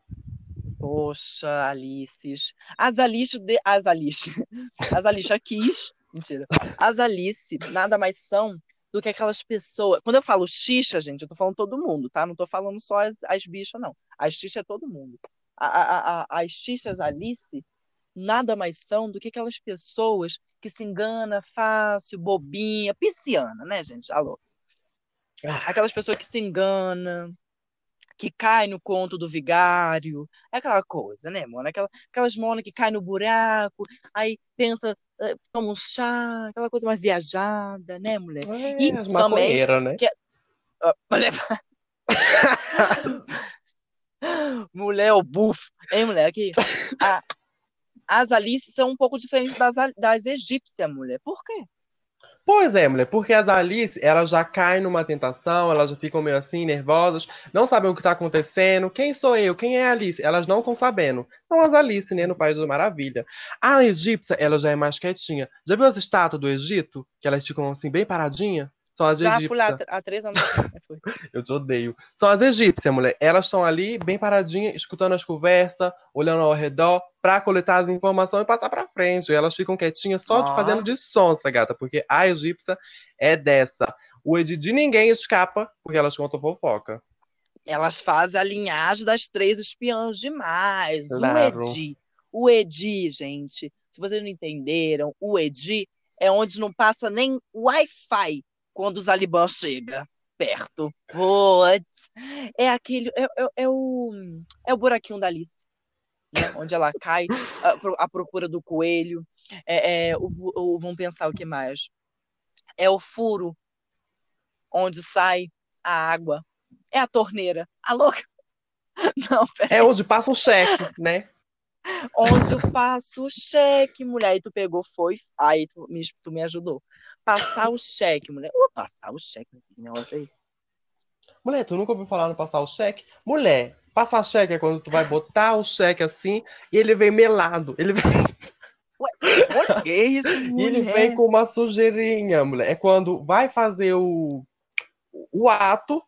Poxa, Alices. As Alice, de... as Alice. As Alice quis. Mentira. As Alice nada mais são do que aquelas pessoas. Quando eu falo xixa, gente, eu tô falando todo mundo, tá? Não tô falando só as, as bichas, não. As xixa é todo mundo. A, a, as xixas Alice nada mais são do que aquelas pessoas que se engana fácil, bobinha, pisciana, né, gente? Alô. Aquelas pessoas que se enganam, que cai no conto do vigário, é aquela coisa, né, mona? Aquela, aquelas monas que caem no buraco, aí pensa eh, toma um chá, aquela coisa mais viajada, né, mulher? É, E também né? Ah, mulher, mulher, o bufo, hein, mulher? Aqui. A- as Alice são um pouco diferentes das, das egípcias, mulher. Por quê? Pois é, mulher, porque as Alice, elas já caem numa tentação, elas já ficam meio assim, nervosas, não sabem o que tá acontecendo. Quem sou eu? Quem é a Alice? Elas não estão sabendo. São as Alice, né, no País da Maravilha. A egípcia, ela já é mais quietinha. Já viu as estátuas do Egito? Que elas ficam assim, bem paradinhas? São as Já fui lá egípcias. há três anos né. Eu te odeio. São as egípcias, mulher. Elas estão ali, bem paradinhas, escutando as conversas, olhando ao redor, pra coletar as informações e passar pra frente. E elas ficam quietinhas só Ó. fazendo de sonsa, gata, porque a egípcia é dessa. O Edi de ninguém escapa, porque elas contam fofoca. Elas fazem a linhagem das três espiãs demais. Claro. O Edi. O Edi, gente, se vocês não entenderam, o Edi é onde não passa nem Wi-Fi quando os Alibãs chegam perto. Puts. É aquele. É, é- é o, é o buraquinho da Alice. Né? Onde ela cai, a, a procura do coelho. É, é o, o- vamos pensar o que mais. É o furo onde sai a água. É a torneira. A louca. Não, pera. É onde passa o cheque, né? Onde eu faço o cheque, mulher. Aí tu pegou, foi. Aí tu tu me ajudou. Passar o cheque, mulher. Ô, passar o cheque, que negócio é esse? Mulher, tu nunca ouviu falar no passar o cheque? Mulher, passar cheque é quando tu vai botar o cheque assim e ele vem melado. Ele vem, Olha que isso, ele vem com uma sujeirinha, mulher. É quando vai fazer o, o ato,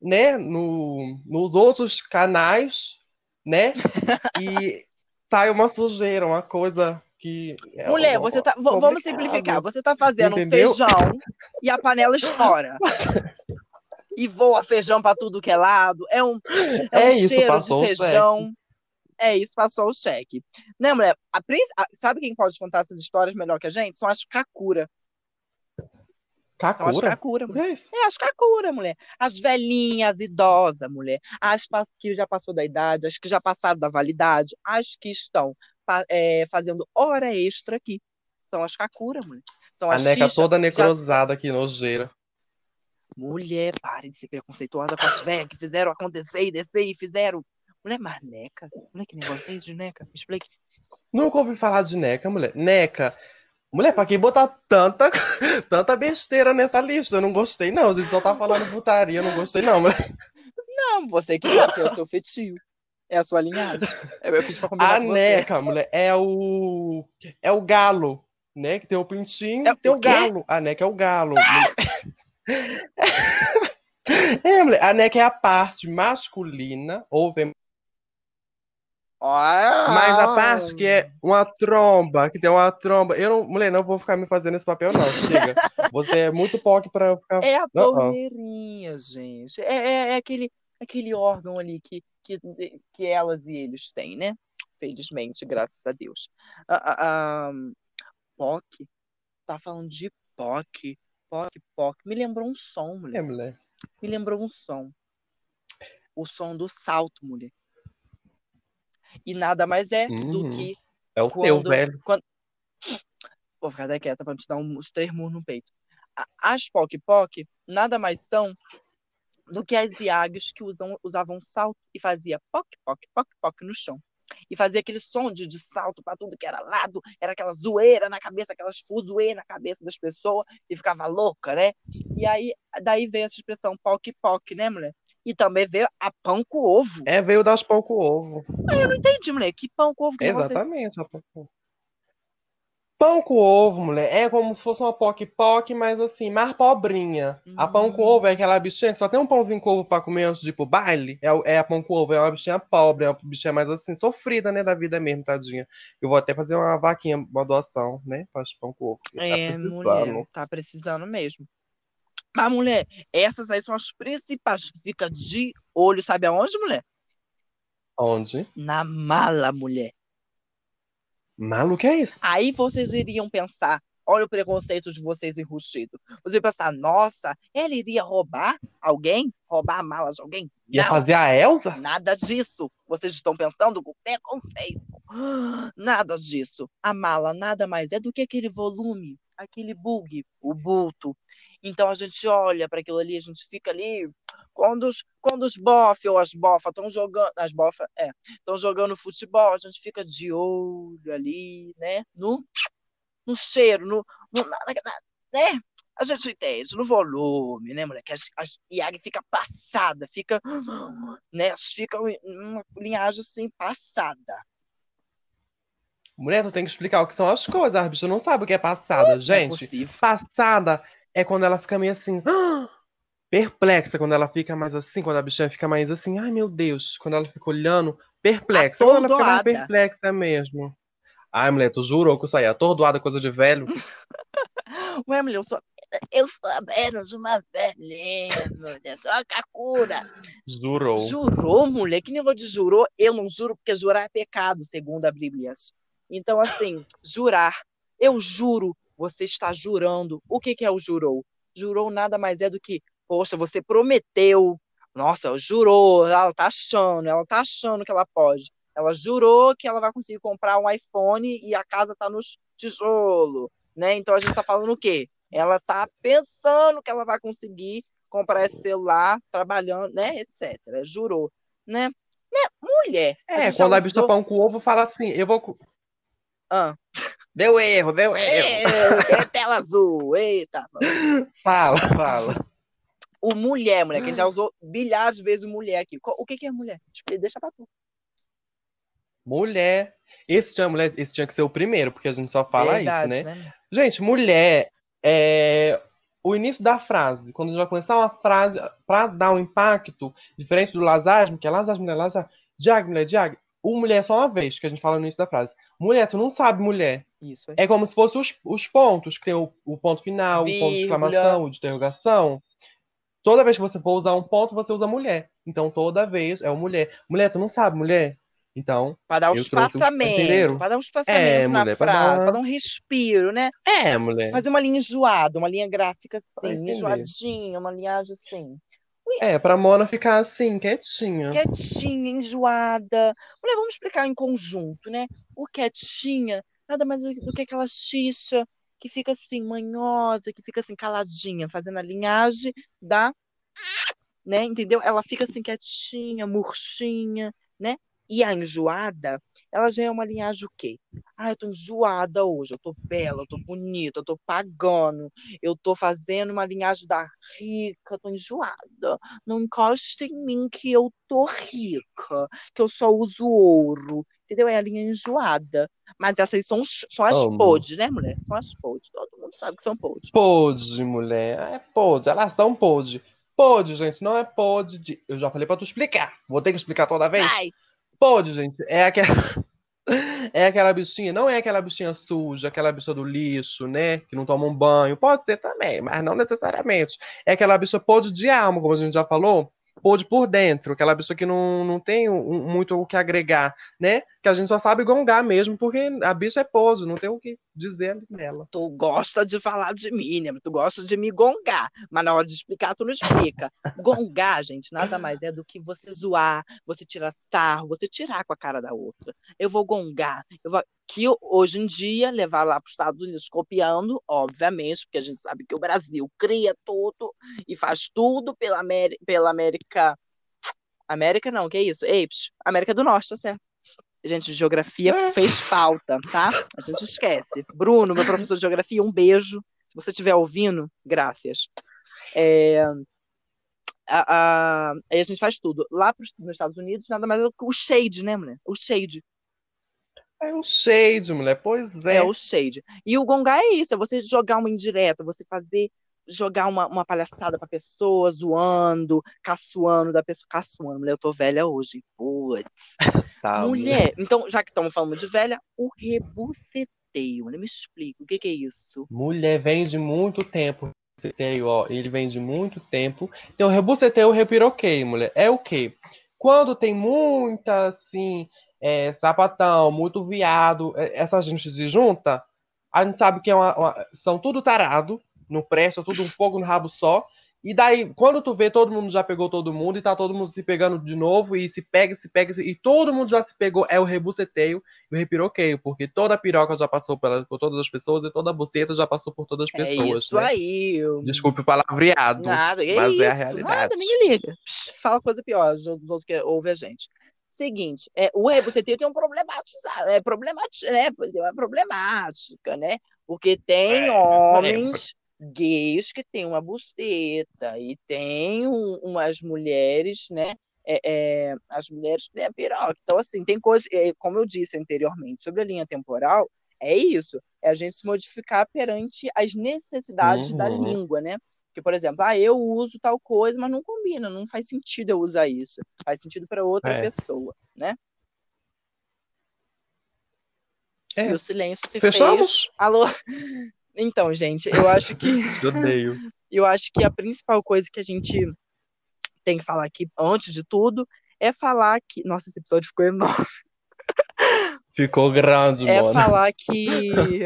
né? No, nos outros canais, né? E sai uma sujeira, uma coisa que. é Mulher, um- você tá. v- Vamos complicado. simplificar. Você tá fazendo um Entendeu? feijão e a panela estoura. E voa feijão pra tudo que é lado. É um, é um É isso, cheiro de feijão. É isso, passou o cheque. Né, mulher? A a- sabe quem pode contar essas histórias melhor que a gente? São as Kakura. São as Kakura? Kakura, mulher. é isso? É as Kakura, mulher. As velhinhas, as idosas, mulher. As que já passou da idade, as que já passaram da validade, as que estão pa- é, fazendo hora extra aqui. São as Kakura, mulher. São A as neca xixa, toda já- necrosada aqui, nojeira. Mulher, pare de ser preconceituosa com as velhas que fizeram acontecer e descer e fizeram. Mulher, mas neca? Mulher, que negócio é esse de neca? Me explique. Nunca ouvi falar de Neca, mulher. Neca. Mulher, pra quem botar tanta, tanta besteira nessa lista? Eu não gostei, não. A gente só tá falando putaria, eu não gostei, não. mulher. Não, você que o seu fetio. É a sua linhagem. Eu fiz pra combinar A com você. Neca, mulher, é o. É o galo, né? Que tem o pintinho É tem o o galo. A Neca é o galo. É, mulher, a Neca é a parte masculina ou feminina. Mas a parte que é uma tromba, que tem uma tromba. Eu não, mulher, não vou ficar me fazendo esse papel, não. Chega. Você é muito POC pra eu ficar. É a torneirinha, gente. É, é- é aquele, aquele órgão ali que, que, que elas e eles têm, né? Felizmente, graças a Deus. A, a, a POC, tá falando de POC, POC, POC. Me lembrou um som, mulher. É, mulher. Me lembrou um som. O som do salto, mulher. E nada mais é do Hum. que. É o Quando- teu, velho. Vou ficar até quieta pra não te dar uns três murros no peito. As POC POC nada mais são do que as iagas que usam, usavam salto e fazia POC, POC, POC, POC no chão. E fazia aquele som de, de salto pra tudo que era lado, era aquela zoeira na cabeça, aquelas fuzuê na cabeça das pessoas, e ficava louca, né? E aí, daí veio essa expressão POC POC, né, mulher? E também veio a pão com ovo. É, veio das pão com ovo. Eu não entendi, mulher. Que pão com ovo que é? Exatamente. a pão com ovo. Pão com ovo, mulher, é como se fosse uma poc-poc, mas assim, mais pobrinha. A pão com Hum. ovo é aquela bichinha que só tem um pãozinho com ovo pra comer antes de ir pro baile. É, é a pão com ovo, é uma bichinha pobre, é uma bichinha mais assim, sofrida, né, da vida mesmo, tadinha. Eu vou até fazer uma vaquinha, uma doação, né, para pão com ovo. tá É, precisando. mulher, tá precisando mesmo. Mas, mulher, essas aí são as principais que fica de olho, sabe aonde, mulher? Onde? Na mala, mulher. Malu, que é isso? Aí vocês iriam pensar, olha o preconceito de vocês enrustido. Vocês iam pensar, nossa, ela iria roubar alguém? Roubar a mala de alguém? Ia Não, fazer a Elsa? nada disso. Vocês estão pensando com preconceito. Nada disso. A mala nada mais é do que aquele volume, aquele bug, o bulto. Então a gente olha para aquilo ali, a gente fica ali. Quando os, quando os bofe ou as bofas estão jogando, as bofas, é, estão jogando futebol, a gente fica de olho ali, né? No, no cheiro, no, no né? A gente entende, no volume, né, moleque? A, a Yagi fica passada, fica, né? Fica uma linhagem assim, passada. Mulher, tu tem que explicar o que são as coisas. A bicha não sabe o que é passada, é gente. É passada é quando ela fica meio assim, perplexa, quando ela fica mais assim, quando a bichinha fica mais assim, ai meu Deus, quando ela fica olhando, perplexa. Quando ela fica mais perplexa mesmo. Ai, mulher, tu jurou que eu saí atordoada, coisa de velho? Ué, mulher, eu sou, eu sou apenas uma velhinha, mulher, sou a Kakura. Jurou. Jurou, mulher? Que negócio de jurou? Eu não juro, porque jurar é pecado, segundo a Bíblia. Então, assim, jurar. Eu juro, você está jurando. O que, que é o jurou? Jurou nada mais é do que, poxa, você prometeu. Nossa, jurou, ela tá achando, ela tá achando que ela pode. Ela jurou que ela vai conseguir comprar um iPhone e a casa tá nos tijolo, né? Então a gente tá falando o quê? Ela tá pensando que ela vai conseguir comprar esse celular, trabalhando, né, etc. Jurou, né? né? Mulher. É, quando a bicha pão com ovo, fala assim, eu vou ah. Deu erro, deu erro. É, tela azul, eita. Fala, fala. O mulher, mulher, que a gente já usou bilhares de vezes mulher aqui. O que, que é mulher? Deixa pra tu. Mulher. Esse tinha, mulher, esse tinha que ser o primeiro, porque a gente só fala Verdade, isso, né? né? Gente, mulher é o início da frase. Quando a gente vai começar uma frase para dar um impacto diferente do Lazar, que é Lazar, mulher, Lazar, Diag, mulher, Diag o mulher é só uma vez, que a gente fala no início da frase. Mulher, tu não sabe mulher. Isso. É, é como se fosse os, os pontos, que tem o, o ponto final, Vírgula. o ponto de exclamação, o de interrogação. Toda vez que você for usar um ponto, você usa mulher. Então, toda vez é o mulher. Mulher, tu não sabe mulher? Então. Para dar um espaçamento. Para dar um espaçamento é, na mulher, frase, para dar, dar, um respiro, né? É, mulher. Fazer uma linha enjoada, uma linha gráfica assim, enjoadinha, uma linhagem assim. É, pra Mona ficar assim, quietinha. Quietinha, enjoada. Mulher, vamos explicar em conjunto, né? O quietinha, nada mais do que aquela xixa que fica assim, manhosa, que fica assim, caladinha, fazendo a linhagem da. Né? Entendeu? Ela fica assim, quietinha, murchinha, né? E a enjoada, ela já é uma linhagem o quê? Ah, eu tô enjoada hoje, eu tô bela, eu tô bonita, eu tô pagando, eu tô fazendo uma linhagem da rica, eu tô enjoada. Não encosta em mim que eu tô rica, que eu só uso ouro. Entendeu? É a linha enjoada. Mas essas são, as Amo. pod, né, mulher? São as pod. Todo mundo sabe que são pod. Pod, mulher. É pod. Elas são pod. Pod, gente, não é pod de. Eu já falei pra tu explicar. Vou ter que explicar toda vez? Vai. Pode, gente. É aquela. É aquela bichinha, não é aquela bichinha suja, aquela bicha do lixo, né? Que não toma um banho. Pode ser também, mas não necessariamente. É aquela bicha pode de alma, como a gente já falou, pôde por dentro, aquela pessoa que não, não tem um, muito o que agregar, né? Que a gente só sabe gongar mesmo, porque a bicha é pose, não tem o que dizer nela. Tu gosta de falar de mim, né? Tu gosta de me gongar, mas na hora de explicar, tu não explica. gongar, gente, nada mais é do que você zoar, você tirar sarro, você tirar com a cara da outra. Eu vou gongar, eu vou que hoje em dia levar lá para os Estados Unidos copiando, obviamente, porque a gente sabe que o Brasil cria tudo e faz tudo pela, América, pela América. América não, que é isso? Eips, América do Norte, tá certo. Gente, geografia é. fez falta, tá? A gente esquece. Bruno, meu professor de geografia, um beijo. Se você estiver ouvindo, graças. É, a, a, aí a gente faz tudo. Lá pros, nos Estados Unidos, nada mais é do que o shade, né, mulher? O shade. É o shade, mulher, pois é. É o shade. E o gongá é isso, é você jogar uma indireta, você fazer, jogar uma, uma palhaçada pra pessoa, zoando, caçoando da pessoa. Caçoando, mulher, eu tô velha hoje. Putz. Tá, mulher, então, já que estamos falando de velha, o rebuceteio, mulher, me explica, o que, que é isso? Mulher, vem de muito tempo. Rebuceteio, ó, ele vem de muito tempo. Então, rebuceteio, repiroqueio, mulher, é o quê? Quando tem muita, assim, é, sapatão, muito viado, é, essa gente se junta, a gente sabe que é uma, uma, são tudo tarado, não presta, tudo um fogo no rabo só, E daí, quando tu vê, todo mundo já pegou todo mundo e tá todo mundo se pegando de novo e se pega, se pega, e todo mundo já se pegou. É o rebuceteio e o repiroqueio, porque toda a piroca já passou pela, por todas as pessoas e toda a buceta já passou por todas as É pessoas. isso né? aí. eu- Desculpe o palavreado, Nada, é mas isso. é a realidade. Nada, ninguém liga. Psh, Fala coisa pior, os outros que ouvem a gente. Seguinte, é, o rebuceteio tem um problematizado, é, problemati é, é uma problemática, né? Porque tem É, homens gays que têm uma buceta e tem um- umas mulheres, né? é, é, as mulheres que têm a piroca. Então, assim, tem coisas, é, como eu disse anteriormente, sobre a linha temporal, é isso, é a gente se modificar perante as necessidades da Uhum. língua, né? Porque, por exemplo, ah, eu uso tal coisa, mas não combina, não faz sentido eu usar isso. Faz sentido para outra É. pessoa, né? É. E o silêncio se fez. Fechamos? Alô? Então, gente, eu acho que odeio. eu acho que a principal coisa que a gente tem que falar aqui, antes de tudo, é falar que. Nossa, esse episódio ficou enorme. Ficou grande, É mano. falar que.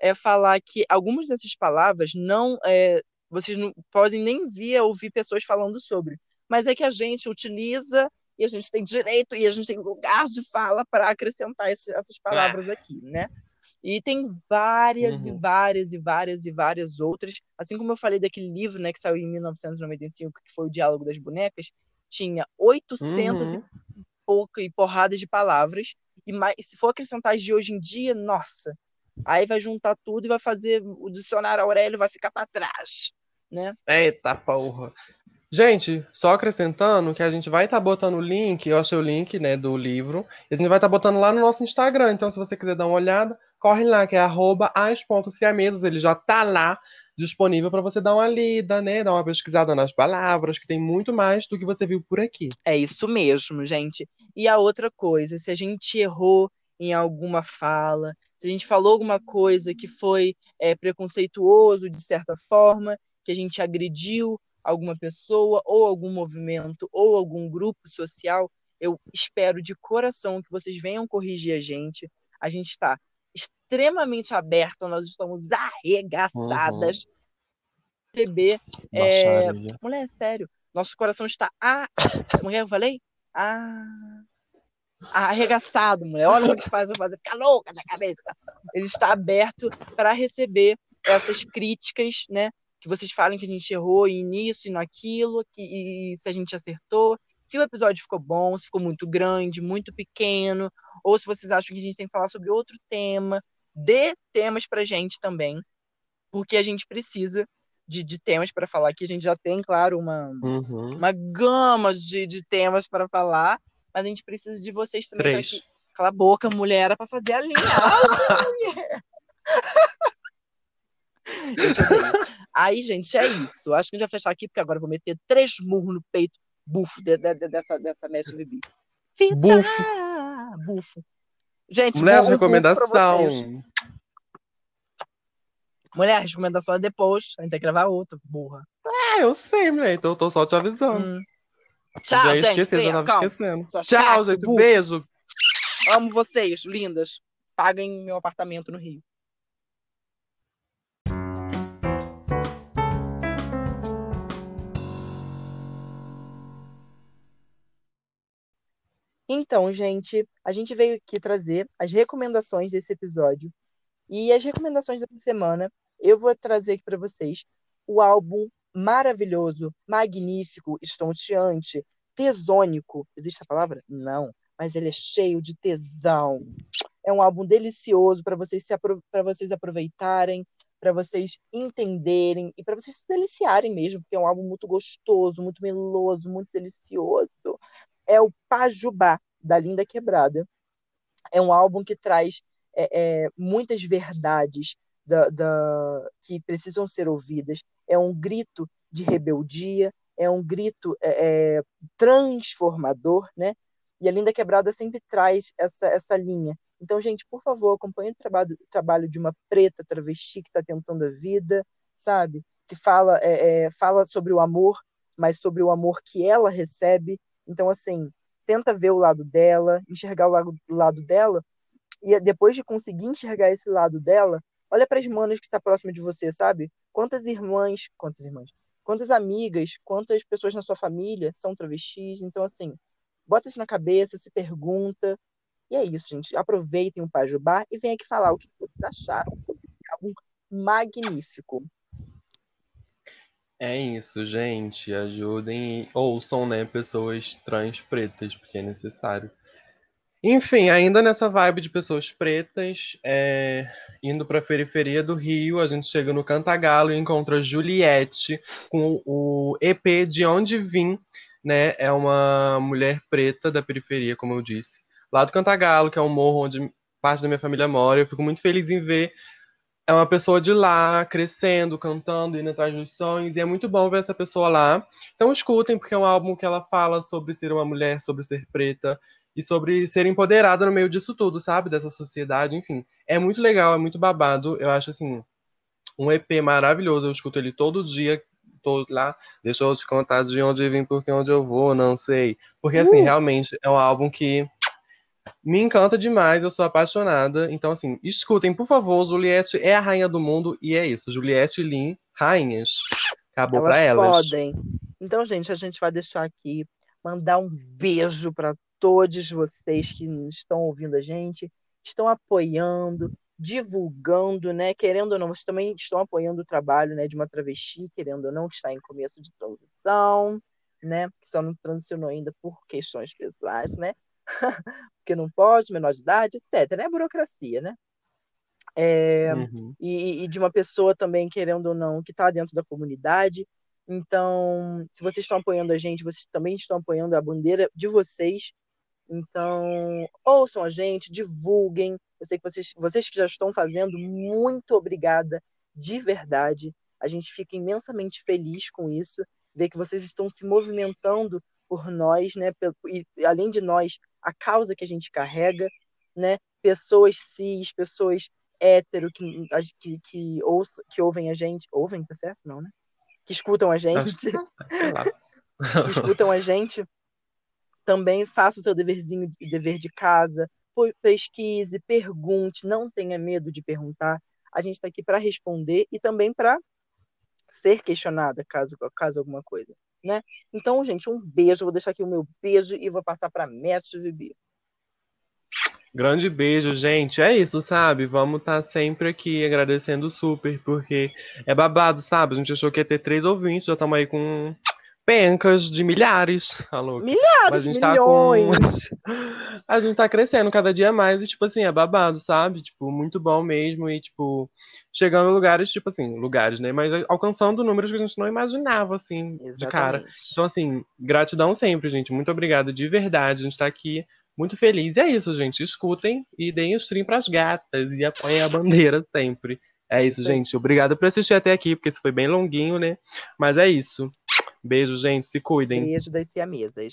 É falar que algumas dessas palavras não. é, vocês não podem nem vir a ouvir pessoas falando sobre. Mas é que a gente utiliza e a gente tem direito e a gente tem lugar de fala para acrescentar esse- essas palavras aqui, né? E tem várias e Uhum. várias e várias e várias outras. Assim como eu falei daquele livro, né, que saiu em 1995, que foi o Diálogo das Bonecas, tinha 800 e Uhum. pouca e porrada de palavras. E mais, se for acrescentar as de hoje em dia, nossa, aí vai juntar tudo e vai fazer o dicionário Aurélio vai ficar para trás, né? Eita porra. Gente, só acrescentando que a gente vai estar botando o link, eu achei o link, né, do livro, e a gente vai estar botando lá no nosso Instagram. Então, se você quiser dar uma olhada, corre lá, que é arroba as.ciamesas. Ele já tá lá disponível para você dar uma lida, né? Dar uma pesquisada nas palavras, que tem muito mais do que você viu por aqui. É isso mesmo, gente. E a outra coisa, se a gente errou em alguma fala, se a gente falou alguma coisa que foi é, preconceituoso de certa forma, que a gente agrediu alguma pessoa ou algum movimento ou algum grupo social, eu espero de coração que vocês venham corrigir a gente. A gente está extremamente aberta, nós estamos arregaçadas. Receber É. Mulher, sério. Nosso coração está. Ah, como é eu falei? Ah. Arregaçado, mulher. Olha o que faz eu fazer ficar louca da cabeça. Ele está aberto para receber essas críticas, né? Que vocês falem que a gente errou e nisso e naquilo, que, e se a gente acertou. Se o episódio ficou bom, se ficou muito grande, muito pequeno, ou se vocês acham que a gente tem que falar sobre outro tema, dê temas pra gente também, porque a gente precisa de, de temas para falar aqui. A gente já tem, claro, uma, Uhum. uma gama de, de temas para falar, mas a gente precisa de vocês também. pra Três. que- Cala a boca, mulher, era para fazer a linhagem, mulher. Odeio. Aí, gente, é isso. Acho que a gente vai fechar aqui, porque agora eu vou meter três murros no peito, bufo, de- de- de- dessa, dessa Mestre Vivi. Fita! Bufo. Bufo. Gente, Mulher, bom- bufo pra recomendação. vocês. Mulher, recomendação é depois. A gente tem que gravar outra, burra. Ah, eu sei, mulher. Então eu tô só te avisando. Hum. Tchau, já gente. já tava calma. esquecendo. Tchau, chato, gente. burro. Beijo. Amo vocês, lindas. Paguem meu apartamento no Rio. Então, gente, a gente veio aqui trazer as recomendações desse episódio. E as recomendações dessa semana, eu vou trazer aqui para vocês o álbum maravilhoso, magnífico, estonteante, tesônico. Existe essa palavra? Não, mas ele é cheio de tesão. É um álbum delicioso para vocês se para vocês aproveitarem, para vocês entenderem e para vocês se deliciarem mesmo, porque é um álbum muito gostoso, muito meloso, muito delicioso. É o Pajubá da Linda Quebrada. É um álbum que traz é, é, muitas verdades da, da, que precisam ser ouvidas. É um grito de rebeldia, é um grito é, transformador, né? E a Linda Quebrada sempre traz essa, essa linha. Então, gente, por favor, acompanhe o trabalho, trabalho de uma preta travesti que está tentando a vida, sabe? Que fala, é, é, fala sobre o amor, mas sobre o amor que ela recebe. Então, assim, tenta ver o lado dela, enxergar o lado, o lado dela, e depois de conseguir enxergar esse lado dela, olha para as manas que está próxima de você, sabe? Quantas irmãs, quantas irmãs? Quantas amigas, quantas pessoas na sua família são travestis? Então, assim, bota isso na cabeça, se pergunta. E é isso, gente. Aproveitem o Pajubá e venham aqui falar o que vocês acharam. Um magnífico. É isso, gente. Ajudem ouçam, né, pessoas trans pretas, porque é necessário. Enfim, ainda nessa vibe de pessoas pretas, é, indo para a periferia do Rio, a gente chega no Cantagalo e encontra Juliette com o EP De Onde Vim, né? É uma mulher preta da periferia, como eu disse, lá do Cantagalo, que é um morro onde parte da minha família mora. Eu fico muito feliz em ver é uma pessoa de lá, crescendo, cantando, indo atrás dos sonhos, e é muito bom ver essa pessoa lá. Então escutem, porque é um álbum que ela fala sobre ser uma mulher, sobre ser preta, e sobre ser empoderada no meio disso tudo, sabe? Dessa sociedade, enfim. É muito legal, é muito babado. Eu acho, assim, um EP maravilhoso. Eu escuto ele todo dia, todo lá. Deixa eu te contar de onde vim, porque onde eu vou, não sei. Porque, assim, uh! realmente é um álbum que me encanta demais, eu sou apaixonada. Então, assim, escutem, por favor. Juliette é a rainha do mundo e é isso. Juliette e Lin, rainhas. Acabou elas pra elas. podem. Então, gente, a gente vai deixar aqui, mandar um beijo para todos vocês que estão ouvindo a gente, estão apoiando, divulgando, né? Querendo ou não, vocês também estão apoiando o trabalho, né, de uma travesti, querendo ou não, que está em começo de transição, né? Que só não transicionou ainda por questões pessoais, né? porque não pode, menor de idade, etc. É burocracia, né? É, uhum. e, e, de uma pessoa também, querendo ou não, que está dentro da comunidade. Então, se vocês estão apoiando a gente, vocês também estão apoiando a bandeira de vocês. Então, ouçam a gente, divulguem. Eu sei que vocês, vocês que já estão fazendo, muito obrigada, de verdade. A gente fica imensamente feliz com isso, ver que vocês estão se movimentando por nós, né? E além de nós, a causa que a gente carrega, né? Pessoas cis, pessoas hétero que, que, que, ouçam, que ouvem a gente. Ouvem, tá certo? Não, né? Que escutam a gente. que escutam a gente. Também faça o seu deverzinho dever de casa. Pesquise, pergunte, não tenha medo de perguntar. A gente está aqui para responder e também para ser questionada caso, caso alguma coisa né? Então, gente, um beijo. Vou deixar aqui o meu beijo e vou passar para Mestre Vibi. Grande beijo, gente. É isso, sabe? Vamos estar tá sempre aqui agradecendo super, porque é babado, sabe? A gente achou que ia ter três ouvintes, já estamos aí com pencas de milhares. Alô. Milhares, Mas a gente milhões. Tá com... a gente tá crescendo cada dia mais e, tipo assim, é babado, sabe? Tipo, muito bom mesmo e, tipo, chegando a lugares, tipo assim, lugares, né? Mas alcançando números que a gente não imaginava, assim, Exatamente. de cara. Então, assim, gratidão sempre, gente. Muito obrigada de verdade. A gente tá aqui muito feliz. E é isso, gente. Escutem e deem o stream pras gatas e apoiem a bandeira sempre. É isso, gente. Obrigado por assistir até aqui, porque isso foi bem longuinho, né? Mas é isso. Beijo, gente. Se cuidem. Beijo das siamesas.